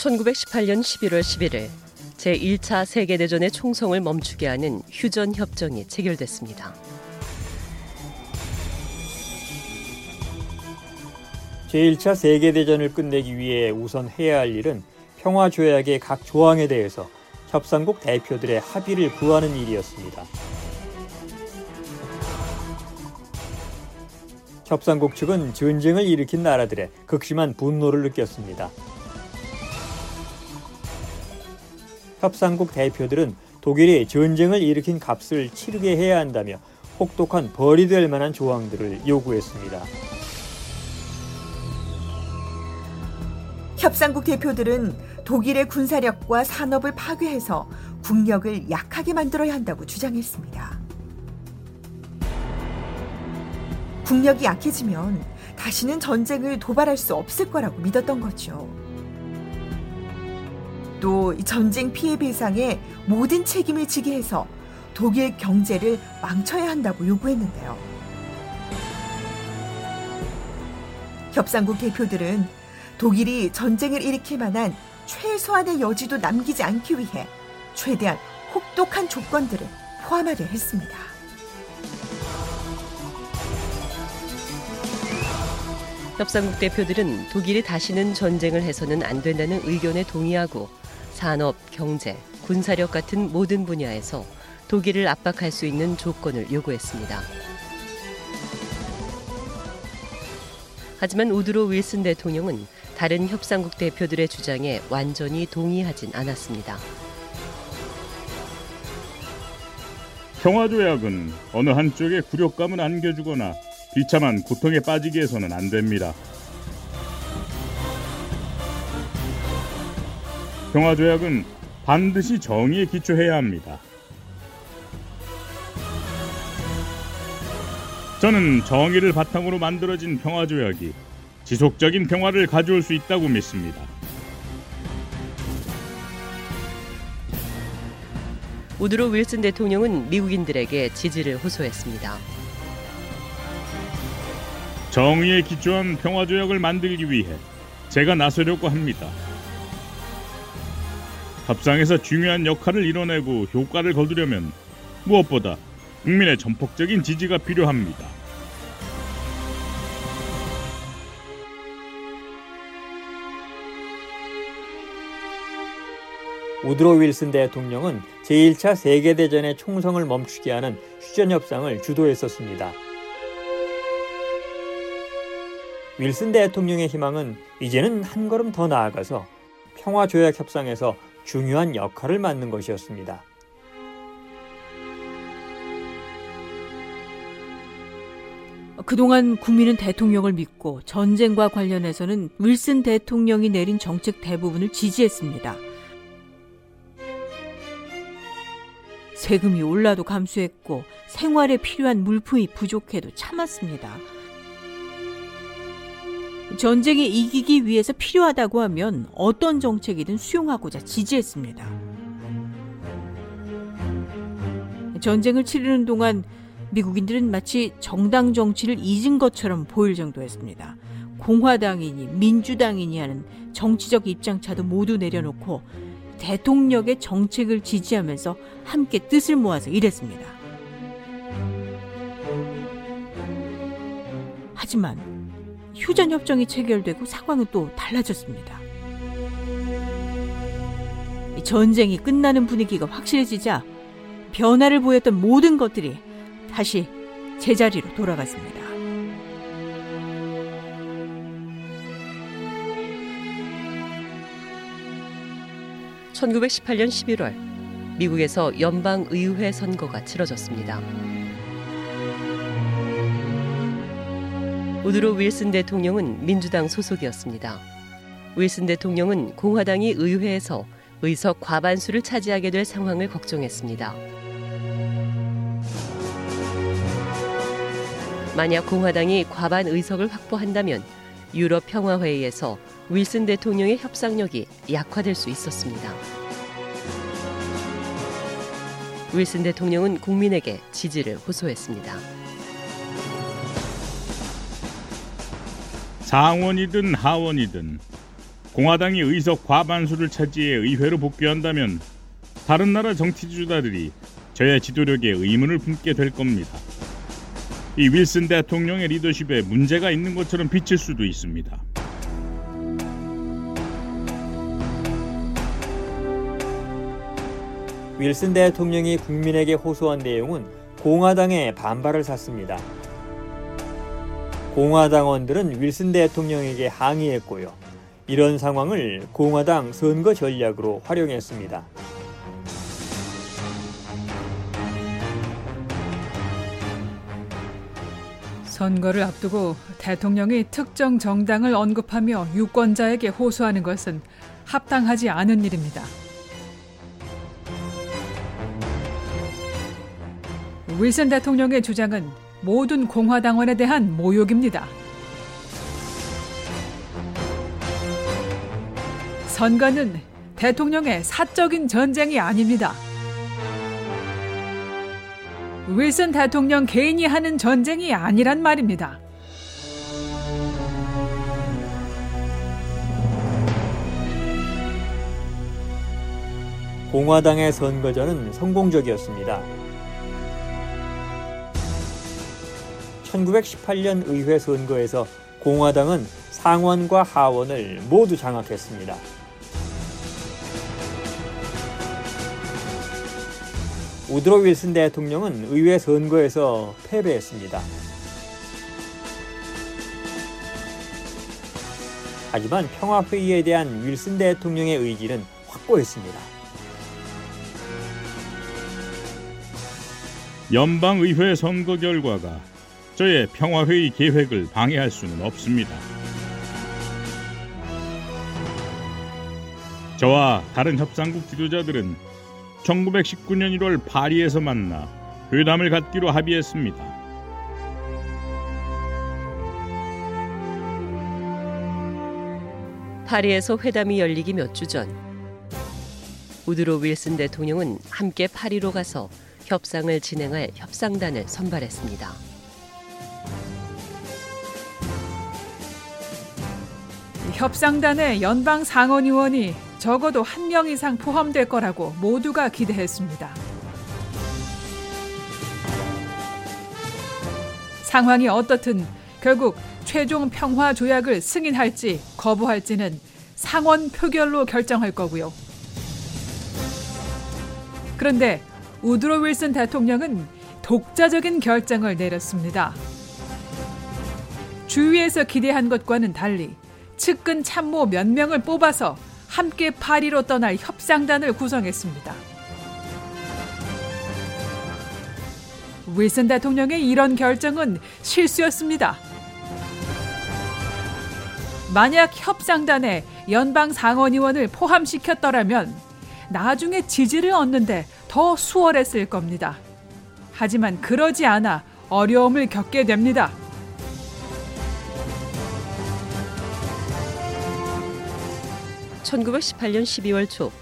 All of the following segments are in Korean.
(1918년 11월 11일) 제1차 세계대전의 총성을 멈추게 하는 휴전 협정이 체결됐습니다. 제1차 세계대전을 끝내기 위해 우선 해야 할 일은 평화조약의 각 조항에 대해서 협상국 대표들의 합의를 구하는 일이었습니다. 협상국 측은 전쟁을 일으킨 나라들의 극심한 분노를 느꼈습니다. 협상국 대표들은 독일이 전쟁을 일으킨 값을 치르게 해야 한다며 혹독한 벌이 될 만한 조항들을 요구했습니다. 협상국 대표들은 독일의 군사력과 산업을 파괴해서 국력을 약하게 만들어야 한다고 주장했습니다. 국력이 약해지면 다시는 전쟁을 도발할 수 없을 거라고 믿었던 거죠. 또 전쟁 피해 배상에 모든 책임을 지게 해서 독일 경제를 망쳐야 한다고 요구했는데요. 협상국 대표들은 독일이 전쟁을 일으킬 만한 최소한의 여지도 남기지 않기 위해 최대한 혹독한 조건들을 포함하려 했습니다. 협상국 대표들은 독일이 다시는 전쟁을 해서는 안 된다는 의견에 동의하고 산업, 경제, 군사력 같은 모든 분야에서 독일을 압박할 수 있는 조건을 요구했습니다. 하지만 우드로 윌슨 대통령은 다른 협상국 대표들의 주장에 완전히 동의하진 않았습니다. 평화조약은 어느 한쪽에 굴욕감을 안겨주거나 비참한 고통에 빠지게 해서는 안 됩니다. 평화조약은 반드시 정의에 기초해야 합니다. 저는 정의를 바탕으로 만들어진 평화조약이 지속적인 평화를 가져올 수 있다고 믿습니다. 우드로 윌슨 대통령은 미국인들에게 지지를 호소했습니다. 정의에 기초한 평화조약을 만들기 위해 제가 나서려고 합니다. 협상에서 중요한 역할을 이뤄내고 효과를 거두려면 무엇보다 국민의 전폭적인 지지가 필요합니다. 우드로 윌슨 대통령은 제1차 세계대전의 총성을 멈추게 하는 휴전협상을 주도했었습니다. 윌슨 대통령의 희망은 이제는 한 걸음 더 나아가서 평화조약 협상에서 중요한 역할을 맡는 것이었습니다. 그동안 국민은 대통령을 믿고 전쟁과 관련해서는 윌슨 대통령이 내린 정책 대부분을 지지했습니다. 세금이 올라도 감수했고 생활에 필요한 물품이 부족해도 참았습니다. 전쟁에 이기기 위해서 필요하다고 하면 어떤 정책이든 수용하고자 지지했습니다. 전쟁을 치르는 동안 미국인들은 마치 정당 정치를 잊은 것처럼 보일 정도였습니다. 공화당이니 민주당이니 하는 정치적 입장차도 모두 내려놓고 대통령의 정책을 지지하면서 함께 뜻을 모아서 일했습니다. 하지만 휴전 협정이 체결되고 상황은 또 달라졌습니다. 전쟁이 끝나는 분위기가 확실해지자 변화를 보였던 모든 것들이 다시 제자리로 돌아갔습니다. (1918년 11월) 미국에서 연방 의회 선거가 치러졌습니다. 우드로 윌슨 대통령은 민주당 소속이었습니다. 윌슨 대통령은 공화당이 의회에서 의석 과반수를 차지하게 될 상황을 걱정했습니다. 만약 공화당이 과반 의석을 확보한다면 유럽 평화회의에서 윌슨 대통령의 협상력이 약화될 수 있었습니다. 윌슨 대통령은 국민에게 지지를 호소했습니다. 상원이든 하원이든 공화당이 의석 과반수를 차지해 의회로 복귀한다면 다른 나라 정치 주자들이 저의 지도력에 의문을 품게 될 겁니다. 이 윌슨 대통령의 리더십에 문제가 있는 것처럼 비칠 수도 있습니다. 윌슨 대통령이 국민에게 호소한 내용은 공화당의 반발을 샀습니다. 공화당원들은 윌슨 대통령에게 항의했고요. 이런 상황을 공화당 선거 전략으로 활용했습니다. 선거를 앞두고 대통령이 특정 정당을 언급하며 유권자에게 호소하는 것은 합당하지 않은 일입니다. 윌슨 대통령의 주장은 모든 공화당원에 대한 모욕입니다. 선거는 대통령의 사적인 전쟁이 아닙니다. 윌슨 대통령 개인이 하는 전쟁이 아니란 말입니다. 공화당의 선거전은 성공적이었습니다. 1918년 의회 선거에서 공화당은 상원과 하원을 모두 장악했습니다. 우드로 윌슨 대통령은 의회 선거에서 패배했습니다. 하지만 평화회의에 대한 윌슨 대통령의 의지는 확고했습니다. 연방의회 선거 결과가 저의 평화회의 계획을 방해할 수는 없습니다. 저와 다른 협상국 지도자들은 1919년 1월 파리에서 만나 회담을 갖기로 합의했습니다. 파리에서 회담이 열리기 몇 주 전, 우드로 윌슨 대통령은 함께 파리로 가서 협상을 진행할 협상단을 선발했습니다. 협상단에 연방 상원 의원이 적어도 한 명 이상 포함될 거라고 모두가 기대했습니다. 상황이 어떻든 결국 최종 평화 조약을 승인할지 거부할지는 상원 표결로 결정할 거고요. 그런데 우드로 윌슨 대통령은 독자적인 결정을 내렸습니다. 주위에서 기대한 것과는 달리 측근 참모 몇 명을 뽑아서 함께 파리로 떠날 협상단을 구성했습니다. 윌슨 대통령의 이런 결정은 실수였습니다. 만약 협상단에 연방 상원의원을 포함시켰더라면 나중에 지지를 얻는데 더 수월했을 겁니다. 하지만 그러지 않아 어려움을 겪게 됩니다. 1918년 12월 초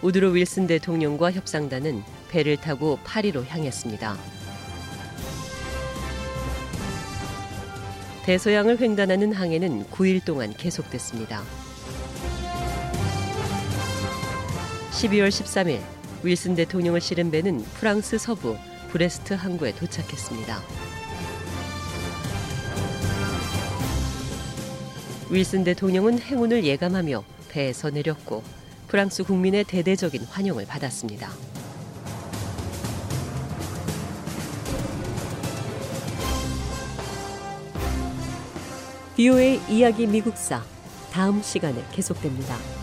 우드로 윌슨 대통령과 협상단은 배를 타고 파리로 향했습니다. 대서양을 횡단하는 항해는 9일 동안 계속됐습니다. 12월 13일 윌슨 대통령을 실은 배는 프랑스 서부 브레스트 항구에 도착했습니다. 윌슨 대통령은 행운을 예감하며 배에서 내렸고 프랑스 국민의 대대적인 환영을 받았습니다. 비오의 이야기 미국사 다음 시간에 계속됩니다.